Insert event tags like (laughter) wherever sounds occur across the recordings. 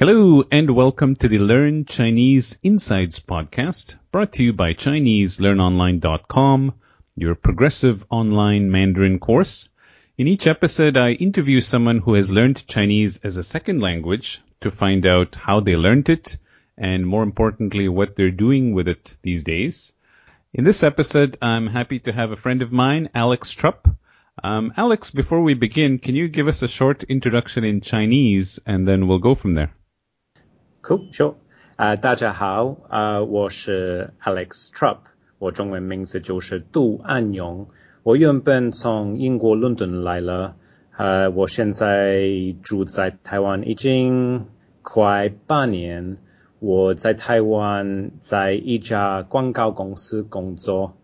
Hello and welcome to the Learn Chinese Insights podcast brought to you by ChineseLearnOnline.com, your progressive online Mandarin course. In each episode, I interview someone who has learned Chinese as a second language to find out how they learned it and more importantly, what they're doing with it these days. In this episode, I'm happy to have a friend of mine, Alex Trupp. Um, Alex, before we begin, can you give us a short introduction in Chinese and then we'll go from there? Cool, sure. 呃，大家好，啊，我是 Alex Trupp，我中文名字就是杜安勇。我原本从英国伦敦来了，呃，我现在住在台湾已经快八年。我在台湾在一家广告公司工作，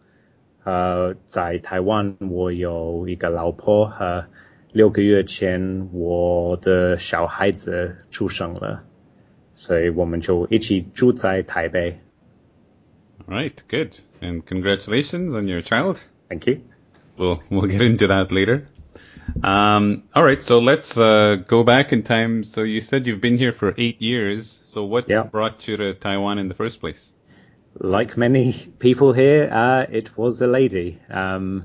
呃，在台湾我有一个老婆和六个月前我的小孩子出生了。所以我们就一起住在台北。All right, good. And congratulations on your child. Thank you. We'll we'll get into that later. Um, all right, so let's uh, go back in time. So you said you've been here for eight years. So what yeah. brought you to Taiwan in the first place? Like many people here, uh, it was a lady um,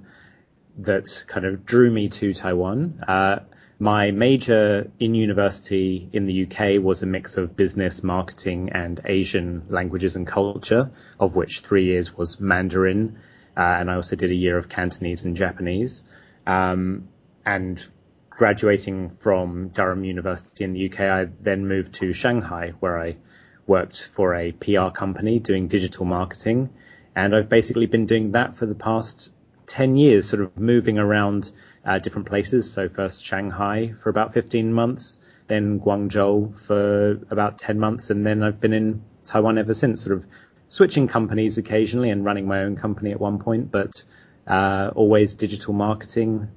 that kind of drew me to Taiwan. Uh, my major in university in the UK was a mix of business, marketing, and Asian languages and culture, of which three years was Mandarin, uh, and I also did a year of Cantonese and Japanese. Um, and graduating from Durham University in the UK, I then moved to Shanghai, where I worked for a PR company doing digital marketing. And I've basically been doing that for the past 10 years, sort of moving around uh, different places. So first Shanghai for about 15 months, then Guangzhou for about 10 months, and then I've been in Taiwan ever since, sort of switching companies occasionally and running my own company at one point, but uh, always digital marketing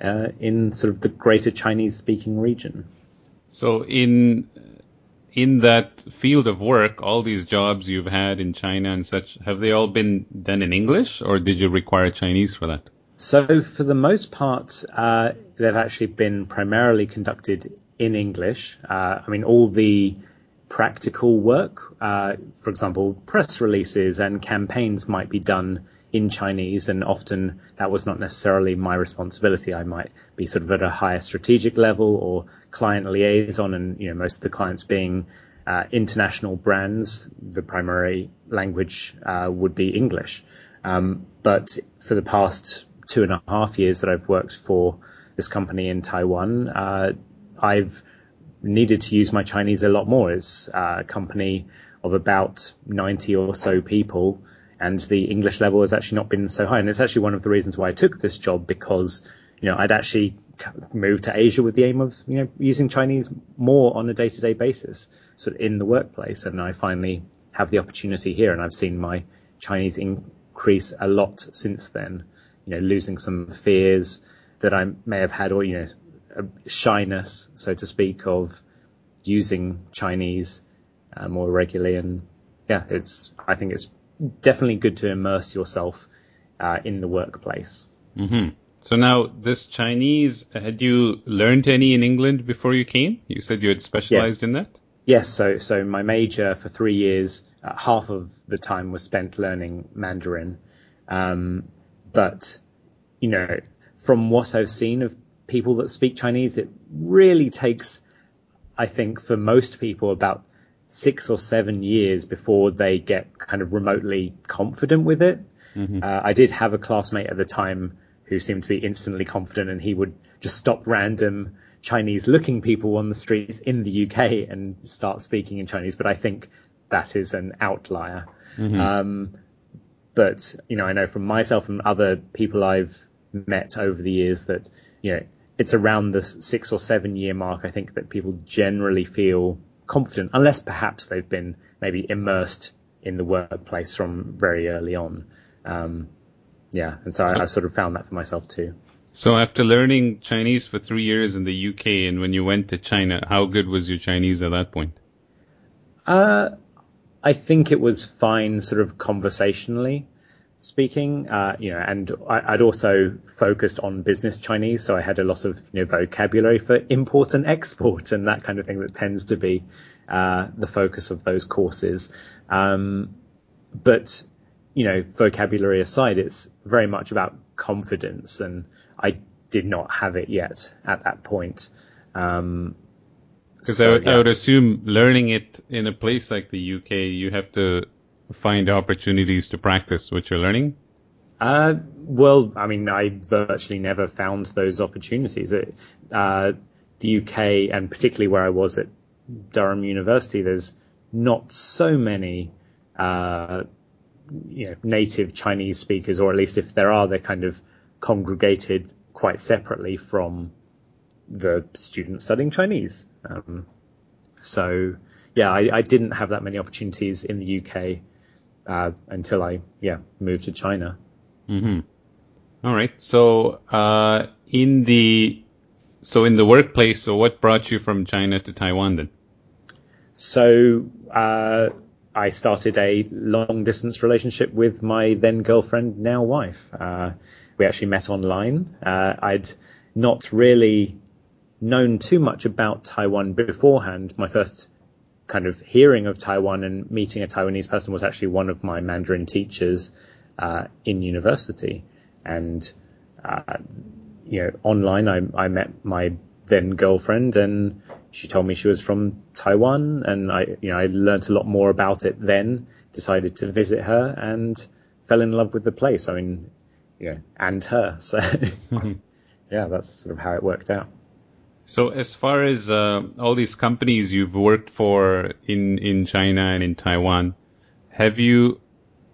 uh, in sort of the greater Chinese speaking region. So in in that field of work, all these jobs you've had in China and such, have they all been done in English or did you require Chinese for that? So for the most part, uh, they've actually been primarily conducted in English. Uh, I mean, all the practical work, uh, for example, press releases and campaigns might be done in Chinese, and often that was not necessarily my responsibility. I might be sort of at a higher strategic level or client liaison, and you know most of the clients being uh, international brands, the primary language uh, would be English. Um, but for the past two and a half years that I've worked for this company in Taiwan, uh, I've needed to use my Chinese a lot more. It's a company of about 90 or so people and the English level has actually not been so high. And it's actually one of the reasons why I took this job because, you know, I'd actually moved to Asia with the aim of, you know, using Chinese more on a day to day basis, sort of in the workplace. And I finally have the opportunity here and I've seen my Chinese increase a lot since then, you know, losing some fears that I may have had or, you know, a shyness, so to speak, of using Chinese uh, more regularly. And yeah, it's, I think it's definitely good to immerse yourself uh, in the workplace. Mm-hmm. So now, this Chinese, had you learned any in England before you came? You said you had specialized yeah. in that. Yes. So, so my major for three years, uh, half of the time was spent learning Mandarin. Um, but you know, from what I've seen of people that speak Chinese, it really takes, I think, for most people about six or seven years before they get kind of remotely confident with it. Mm-hmm. Uh, I did have a classmate at the time who seemed to be instantly confident and he would just stop random Chinese looking people on the streets in the UK and start speaking in Chinese. But I think that is an outlier. Mm-hmm. Um, but, you know, I know from myself and other people I've met over the years that, you know, it's around the six or seven year mark. I think that people generally feel confident, unless perhaps they've been maybe immersed in the workplace from very early on. Um, yeah, and so, so I, have sort of found that for myself too. So after learning Chinese for three years in the UK, and when you went to China, how good was your Chinese at that point? Uh, I think it was fine, sort of conversationally. speaking, uh, you know, and I, would also focused on business Chinese, so I had a lot of you know vocabulary for import and export and that kind of thing that tends to be uh, the focus of those courses. Um, but you know, vocabulary aside, it's very much about confidence, and I did not have it yet at that point. Um, because so, I, yeah. I, would assume learning it in a place like the UK, you have to find opportunities to practice what you're learning. Uh, well, I mean, I virtually never found those opportunities. It, uh, the UK, and particularly where I was at Durham University, there's not so many, uh, you know, native Chinese speakers, or at least if there are, they're kind of congregated quite separately from the students studying Chinese. Um, so yeah, I, I, didn't have that many opportunities in the UK uh, until I yeah moved to China. Mm-hmm. All right. So uh, in the so in the workplace, so what brought you from China to Taiwan then? So uh, I started a long distance relationship with my then girlfriend, now wife. Uh, we actually met online. Uh, I'd not really known too much about Taiwan beforehand. My first kind of hearing of Taiwan and meeting a Taiwanese person was actually one of my Mandarin teachers uh, in university. And, uh, you know, online I, I met my then girlfriend and she told me she was from Taiwan and I, you know, I learned a lot more about it then, decided to visit her and fell in love with the place. I mean, you know, and her. So (laughs) yeah, that's sort of how it worked out. So as far as uh, all these companies you've worked for in, in China and in Taiwan, have you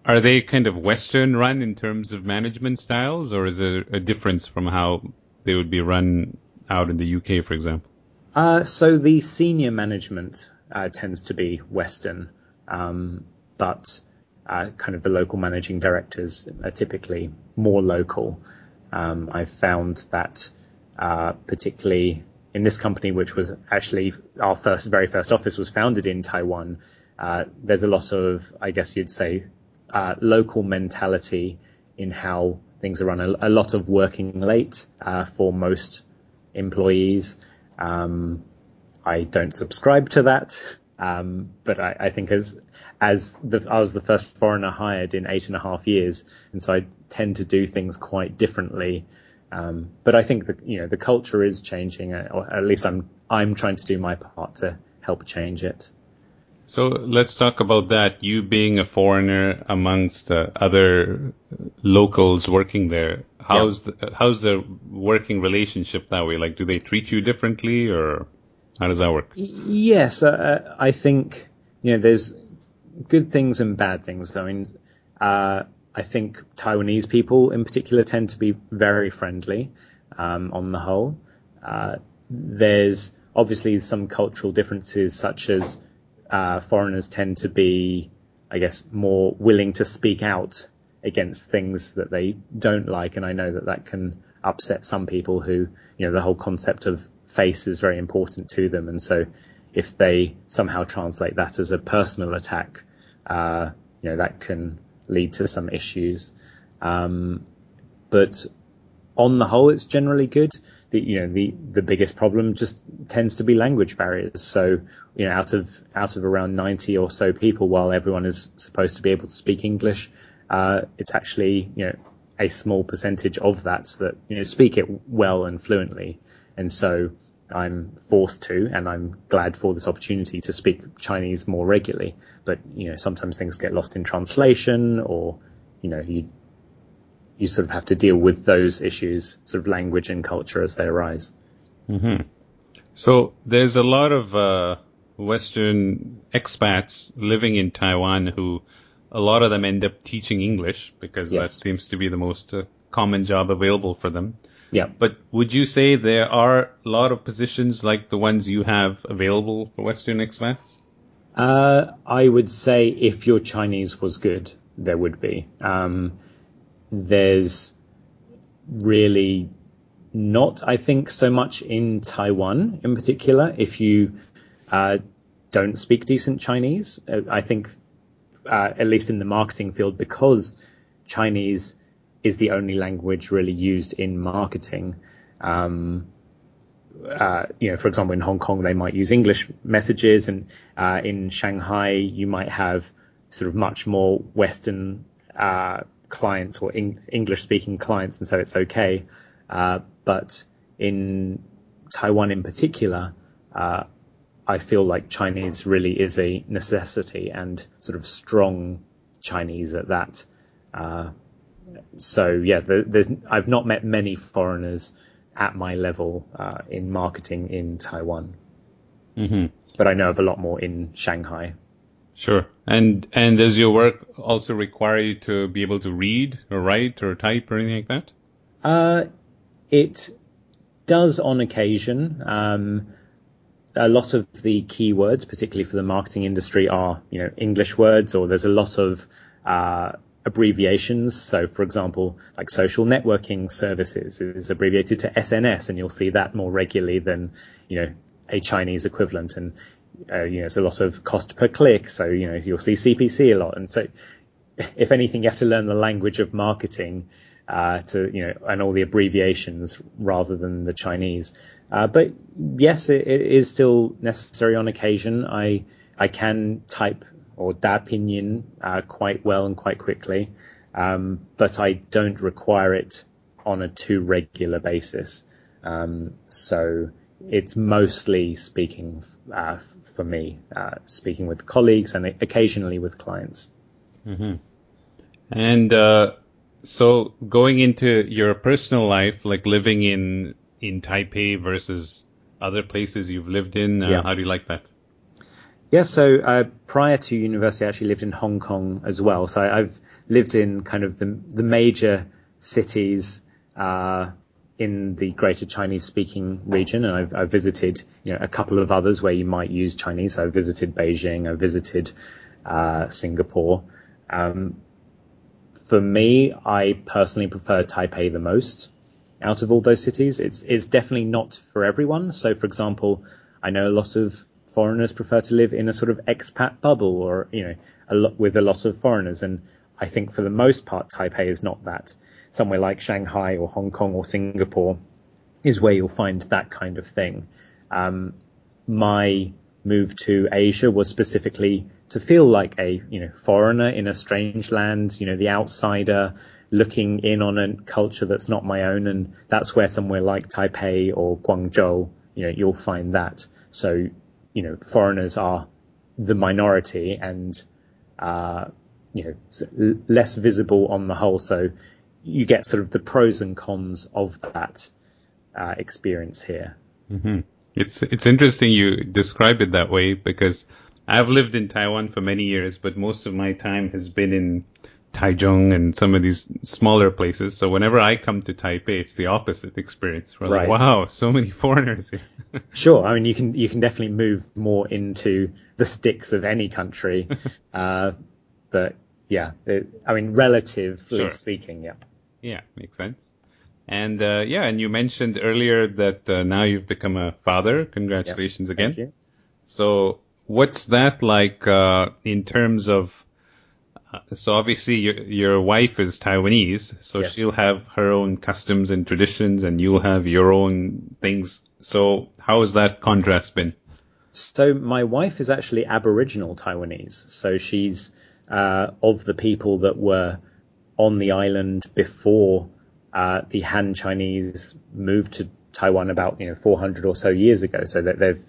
are they kind of Western run in terms of management styles, or is there a difference from how they would be run out in the UK, for example? Uh, so the senior management uh, tends to be Western, um, but uh, kind of the local managing directors are typically more local. Um, I've found that uh, particularly in this company, which was actually our first, very first office was founded in Taiwan, uh, there's a lot of, I guess you'd say, uh, local mentality in how things are run. A, a lot of working late uh, for most employees. Um, I don't subscribe to that, um, but I, I, think as as the, I was the first foreigner hired in eight and a half years, and so I tend to do things quite differently. Um, but I think that you know the culture is changing, uh, or at least I'm I'm trying to do my part to help change it. So let's talk about that. You being a foreigner amongst uh, other locals working there, how's yeah. the, how's the working relationship that way? Like, do they treat you differently, or how does that work? Yes, uh, I think you know there's good things and bad things. I mean, uh, I think Taiwanese people in particular tend to be very friendly um, on the whole. Uh, there's obviously some cultural differences, such as uh, foreigners tend to be, I guess, more willing to speak out against things that they don't like, and I know that that can upset some people who, you know, the whole concept of face is very important to them, and so if they somehow translate that as a personal attack, uh, you know, that can lead to some issues. Um, but on the whole, it's generally good. The, you know, the, the biggest problem just tends to be language barriers. So, you know, out of, out of around 90 or so people, while everyone is supposed to be able to speak English, uh, it's actually, you know, a small percentage of that that, you know, speak it well and fluently. And so I'm forced to, and I'm glad for this opportunity to speak Chinese more regularly. But, you know, sometimes things get lost in translation or, you know, you you sort of have to deal with those issues, sort of language and culture as they arise. Mm-hmm. So there's a lot of uh, Western expats living in Taiwan who, a lot of them end up teaching English because yes. that seems to be the most uh, common job available for them. Yeah. But would you say there are a lot of positions like the ones you have available for Western expats? Uh, I would say if your Chinese was good, there would be. Um, there's really not, I think, so much in Taiwan in particular. If you uh, don't speak decent Chinese, uh, I think, uh, at least in the marketing field, because Chinese is the only language really used in marketing. Um, uh, you know, for example, in Hong Kong, they might use English messages, and uh, in Shanghai, you might have sort of much more Western uh, clients or English speaking clients, and so it's okay. Uh, but in Taiwan in particular, uh, I feel like Chinese really is a necessity and sort of strong Chinese at that. So yes, there, I've not met many foreigners at my level uh, in marketing in Taiwan. Mm-hmm. But I know of a lot more in Shanghai. Sure. And and does your work also require you to be able to read or write or type or anything like that? Uh, it does on occasion. Um, a lot of the keywords, particularly for the marketing industry, are you know English words, or there's a lot of uh, abbreviations. So, for example, like social networking services is abbreviated to SNS, and you'll see that more regularly than, you know, a Chinese equivalent. And, uh, you know, it's a lot of cost per click. So, you know, you'll see CPC a lot. And so, (laughs) if anything, you have to learn the language of marketing. Uh, to you know, and all the abbreviations rather than the Chinese. Uh, but yes, it, it is still necessary on occasion. I I can type or Da Pinyin uh, quite well and quite quickly, um, but I don't require it on a too regular basis. Um, so it's mostly speaking uh, for me, uh, speaking with colleagues and occasionally with clients. Mm-hmm. And uh, so going into your personal life, like living in in Taipei versus other places you've lived in, uh, yeah. how do you like that? Yeah, so uh, prior to university, I actually lived in Hong Kong as well. So I, have lived in kind of the, the major cities uh, in the greater Chinese speaking region, and I've, I've, visited you know, a couple of others where you might use Chinese. So I visited Beijing, I visited uh, Singapore. Um, for me, I personally prefer Taipei the most out of all those cities. It's it's definitely not for everyone. So, for example, I know a lot of foreigners prefer to live in a sort of expat bubble or, you know, a lot with a lot of foreigners. And I think for the most part, Taipei is not that. Somewhere like Shanghai or Hong Kong or Singapore is where you'll find that kind of thing. Um, my move to Asia was specifically to feel like a, you know, foreigner in a strange land, you know, the outsider looking in on a culture that's not my own. And that's where somewhere like Taipei or Guangzhou, you know, you'll find that. So you know, foreigners are the minority and, uh, you know, less visible on the whole. So you get sort of the pros and cons of that uh, experience here. Mm-hmm. It's it's interesting you describe it that way because I've lived in Taiwan for many years, but most of my time has been in Taichung and some of these smaller places. So whenever I come to Taipei, it's the opposite experience. We're right. like, wow, so many (laughs) foreigners. here. (laughs) sure. I mean, you can you can definitely move more into the sticks of any country, (laughs) uh, but yeah, it, I mean, relatively sure. speaking, yeah. Yeah, makes sense. And uh, yeah, and you mentioned earlier that uh, now you've become a father. Congratulations yep. again. So, what's that like uh, in terms of so obviously your your wife is Taiwanese, so yes. she'll have her own customs and traditions, and you'll have your own things. So how has that contrast been? So my wife is actually Aboriginal Taiwanese, so she's uh, of the people that were on the island before uh, the Han Chinese moved to Taiwan about you know 400 or so years ago. So that they've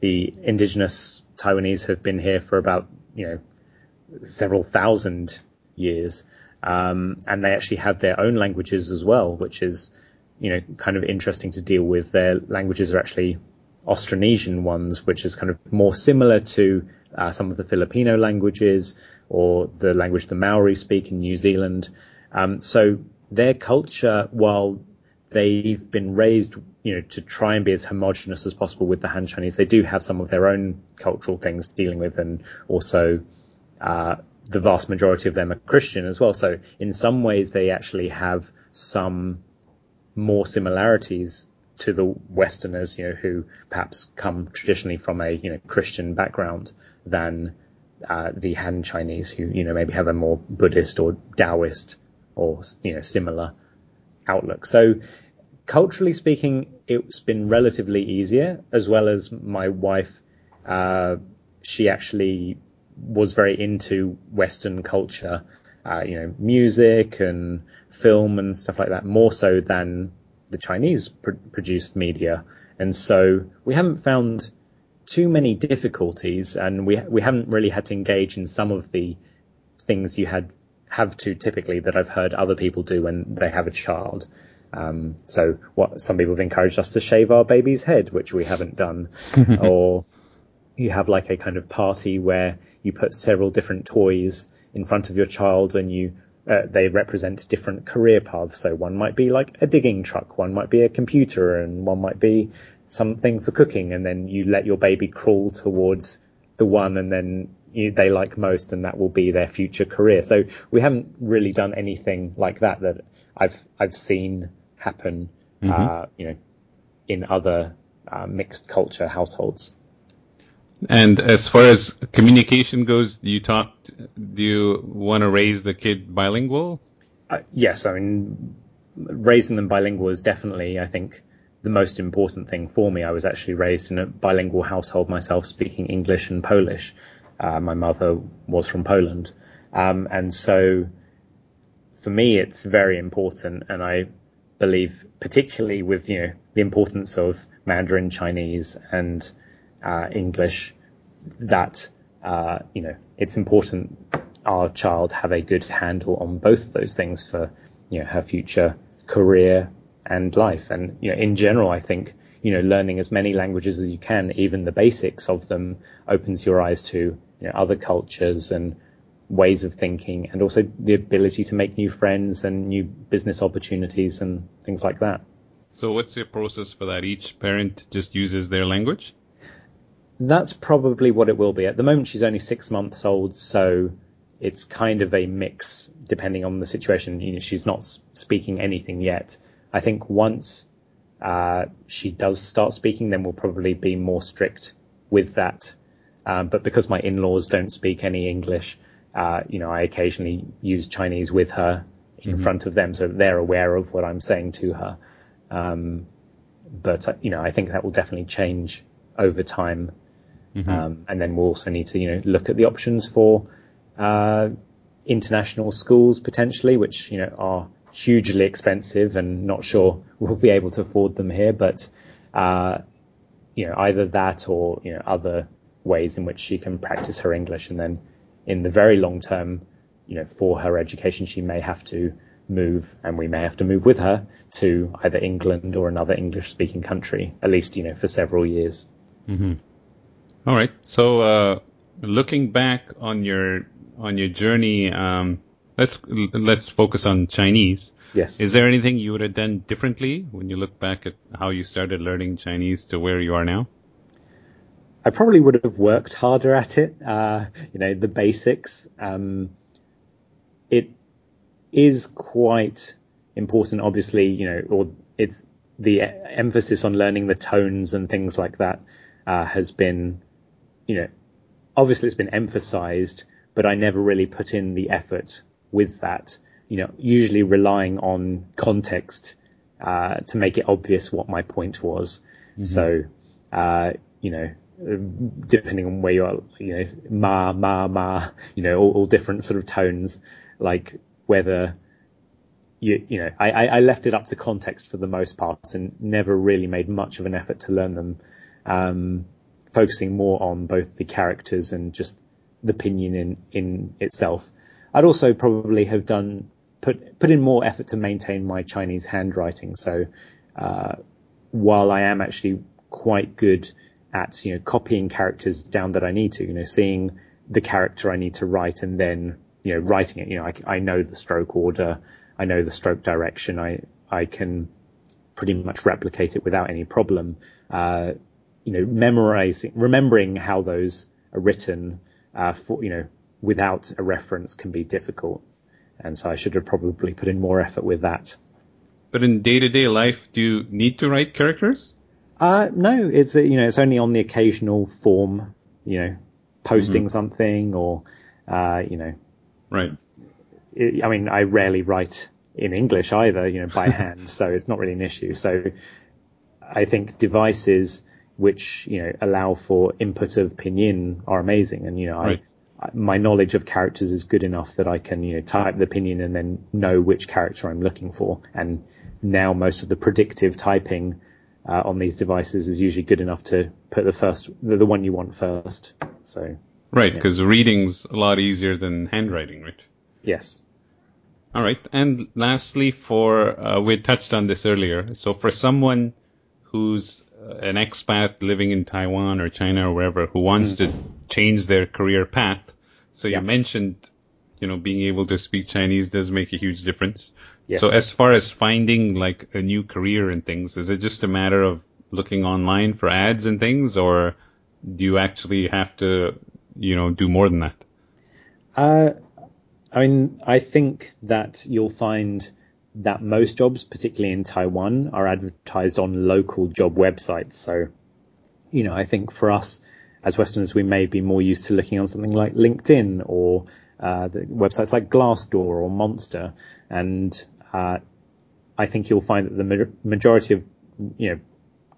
the indigenous Taiwanese have been here for about you know several thousand years. Um, and they actually have their own languages as well, which is, you know, kind of interesting to deal with. Their languages are actually Austronesian ones, which is kind of more similar to uh, some of the Filipino languages or the language the Maori speak in New Zealand. Um, so their culture, while they've been raised, you know, to try and be as homogenous as possible with the Han Chinese, they do have some of their own cultural things dealing with and also uh, the vast majority of them are Christian as well. So in some ways, they actually have some more similarities to the Westerners, you know, who perhaps come traditionally from a you know Christian background than uh, the Han Chinese, who you know maybe have a more Buddhist or Taoist or you know similar outlook. So culturally speaking, it's been relatively easier, as well as my wife. Uh, she actually was very into Western culture, uh, you know, music and film and stuff like that, more so than the Chinese pr- produced media. And so we haven't found too many difficulties, and we we haven't really had to engage in some of the things you had have to typically that I've heard other people do when they have a child. Um, so what some people have encouraged us to shave our baby's head, which we haven't done, (laughs) or you have like a kind of party where you put several different toys in front of your child and you uh, they represent different career paths. So one might be like a digging truck, one might be a computer, and one might be something for cooking. And then you let your baby crawl towards the one, and then you, they like most, and that will be their future career. So we haven't really done anything like that that I've I've seen happen, mm-hmm. uh, you know, in other uh, mixed culture households. And as far as communication goes, do you talk? Do you want to raise the kid bilingual? Uh, yes, I mean, raising them bilingual is definitely, I think, the most important thing for me. I was actually raised in a bilingual household myself, speaking English and Polish. Uh, my mother was from Poland, um, and so for me, it's very important, and I believe, particularly with you know the importance of Mandarin Chinese and uh, English that uh, you know it's important our child have a good handle on both of those things for you know her future career and life. And you know, in general, I think you know learning as many languages as you can, even the basics of them, opens your eyes to you know other cultures and ways of thinking, and also the ability to make new friends and new business opportunities and things like that. So, what's your process for that? Each parent just uses their language that's probably what it will be. At the moment, she's only six months old, so it's kind of a mix depending on the situation. You know, she's not speaking anything yet. I think once uh, she does start speaking, then we'll probably be more strict with that. Um, but because my in-laws don't speak any English, uh, you know, I occasionally use Chinese with her in mm-hmm. front of them, so they're aware of what I'm saying to her. Um, but uh, you know, I think that will definitely change over time Mm-hmm. Um, and then we'll also need to, you know, look at the options for uh, international schools potentially, which you know are hugely expensive and not sure we'll be able to afford them here. But uh, you know, either that or you know other ways in which she can practice her English, and then in the very long term, you know, for her education, she may have to move, and we may have to move with her to either England or another English-speaking country, at least you know for several years. Mm-hmm. All right. So, uh, looking back on your on your journey, um, let's let's focus on Chinese. Yes. Is there anything you would have done differently when you look back at how you started learning Chinese to where you are now? I probably would have worked harder at it. Uh, you know, the basics. Um, it is quite important, obviously. You know, or it's the emphasis on learning the tones and things like that uh, has been you know, obviously it's been emphasized, but I never really put in the effort with that. You know, usually relying on context uh, to make it obvious what my point was. Mm-hmm. So, uh, you know, depending on where you are, you know, ma, ma, ma, you know, all, all different sort of tones, like whether you, you know, I, I left it up to context for the most part and never really made much of an effort to learn them. Um, focusing more on both the characters and just the pinyin in, in itself. I'd also probably have done put put in more effort to maintain my Chinese handwriting. So uh, while I am actually quite good at you know copying characters down that I need to, you know, seeing the character I need to write and then you know writing it. You know, I, I know the stroke order, I know the stroke direction, I I can pretty much replicate it without any problem. Uh, you know, memorizing, remembering how those are written, uh, for, you know, without a reference can be difficult. And so I should have probably put in more effort with that. But in day to day life, do you need to write characters? Uh, no, it's, you know, it's only on the occasional form, you know, posting mm-hmm. something or, uh, you know, right. I mean, I rarely write in English either, you know, by (laughs) hand, so it's not really an issue. So I think devices which you know allow for input of pinyin are amazing, and you know right. I, my knowledge of characters is good enough that I can you know type the pinyin and then know which character I'm looking for. And now most of the predictive typing uh, on these devices is usually good enough to put the first the, the one you want first. So right, because yeah. reading's a lot easier than handwriting, right? Yes. All right, and lastly, for uh, we touched on this earlier. So for someone who's an expat living in Taiwan or China or wherever who wants mm. to change their career path. So yeah. you mentioned, you know, being able to speak Chinese does make a huge difference. Yes. So as far as finding like a new career and things, is it just a matter of looking online for ads and things or do you actually have to, you know, do more than that? Uh, I mean, I think that you'll find that most jobs, particularly in Taiwan, are advertised on local job websites. So, you know, I think for us as Westerners, we may be more used to looking on something like LinkedIn or uh, websites like Glassdoor or Monster. And uh, I think you'll find that the majority of, you know,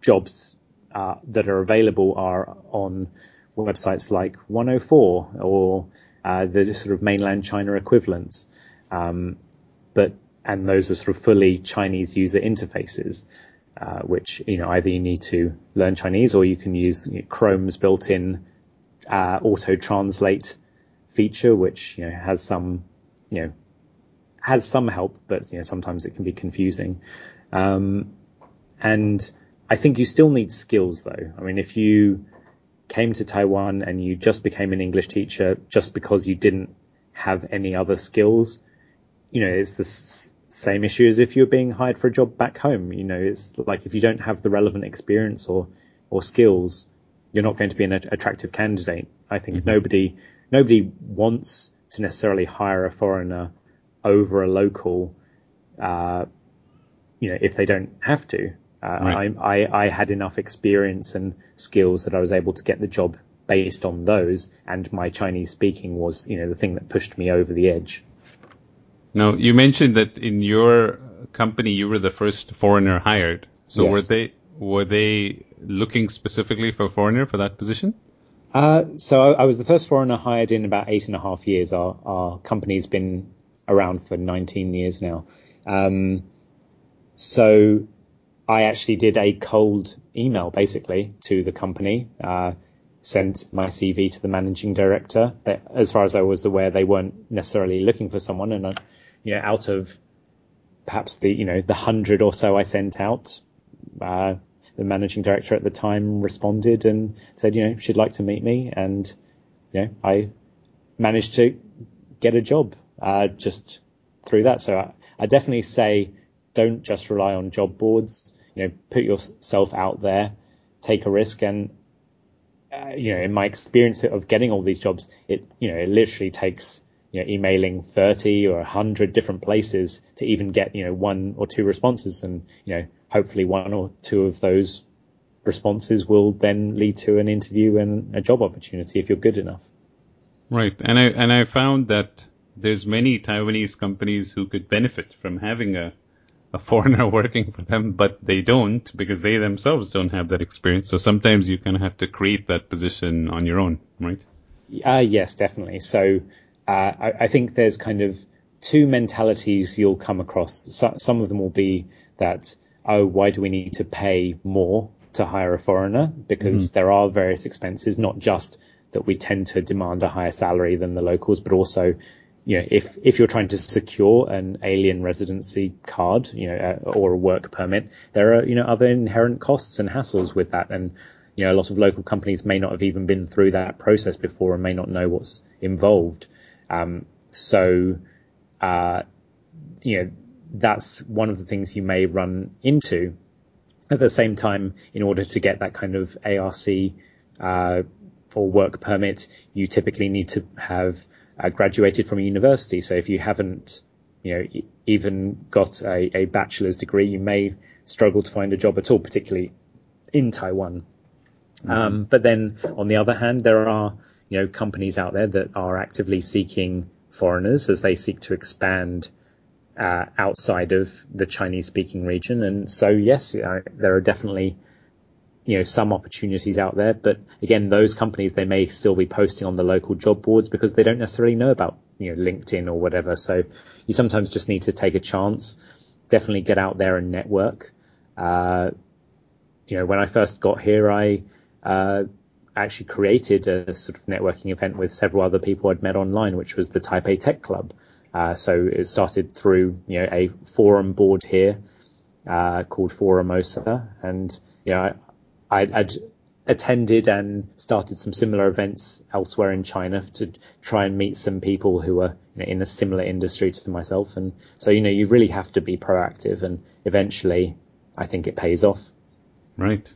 jobs uh, that are available are on websites like 104 or uh, the sort of mainland China equivalents. Um, but and those are sort of fully Chinese user interfaces, uh, which you know either you need to learn Chinese or you can use you know, Chrome's built-in uh, auto translate feature, which you know has some you know has some help, but you know sometimes it can be confusing. Um, and I think you still need skills though. I mean, if you came to Taiwan and you just became an English teacher just because you didn't have any other skills, you know, it's the s- same issue as if you're being hired for a job back home. You know, it's like if you don't have the relevant experience or, or skills, you're not going to be an attractive candidate. I think mm-hmm. nobody, nobody wants to necessarily hire a foreigner over a local, uh, you know, if they don't have to. Uh, right. I, I, I had enough experience and skills that I was able to get the job based on those, and my Chinese speaking was, you know, the thing that pushed me over the edge. Now, you mentioned that in your company you were the first foreigner hired. So yes. were they were they looking specifically for a foreigner for that position? Uh, so I, I, was the first foreigner hired in about eight and a half years. Our, our company's been around for 19 years now. Um, so I actually did a cold email basically to the company, uh, sent my CV to the managing director. as far as I was aware, they weren't necessarily looking for someone, and you know, out of perhaps the, you know, the hundred or so I sent out, uh, the managing director at the time responded and said, you know, she'd like to meet me. And, you know, I managed to get a job, uh, just through that. So I, I definitely say don't just rely on job boards, you know, put yourself out there, take a risk and, uh, you know, in my experience of getting all these jobs, it, you know, it literally takes you know, emailing 30 or 100 different places to even get, you know, one or two responses. And, you know, hopefully one or two of those responses will then lead to an interview and a job opportunity if you're good enough. Right. And I, and I found that there's many Taiwanese companies who could benefit from having a, a foreigner (laughs) working for them, but they don't because they themselves don't have that experience. So sometimes you kind of have to create that position on your own, right? Uh, yes, definitely. So, uh, I, I, think there's kind of two mentalities you'll come across. So, some of them will be that, oh, why do we need to pay more to hire a foreigner? Because mm-hmm. there are various expenses, not just that we tend to demand a higher salary than the locals, but also, you know, if, if you're trying to secure an alien residency card, you know, uh, or a work permit, there are, you know, other inherent costs and hassles with that. And, you know, a lot of local companies may not have even been through that process before and may not know what's involved. Um, so, uh, you know, that's one of the things you may run into. At the same time, in order to get that kind of ARC uh, or work permit, you typically need to have uh, graduated from a university. So if you haven't, you know, even got a, a bachelor's degree, you may struggle to find a job at all, particularly in Taiwan. Mm-hmm. Um, but then on the other hand, there are you know companies out there that are actively seeking foreigners as they seek to expand uh, outside of the Chinese speaking region. And so, yes, there are definitely you know some opportunities out there. But again those companies they may still be posting on the local job boards because they don't necessarily know about you know linkedin or whatever. So you sometimes just need to take a chance. Definitely get out there and network. Uh, you know when i first got here i uh, actually created a sort of networking event with several other people i'd met online which was the taipei tech club uh, so it started through you know a forum board here uh, called Forumosa, and you know I'd, I'd attended and started some similar events elsewhere in China to try and meet some people who are you know, in a similar industry to myself. And so, you know, you really have to be proactive and eventually I think it pays off. Right.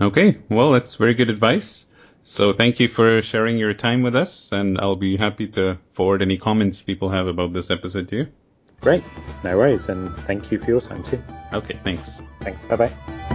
Okay. Well, that's very good advice. So thank you for sharing your time with us and I'll be happy to forward any comments people have about this episode to you. Great. No worries. And thank you for your time too. Okay. Thanks. Thanks. Bye bye.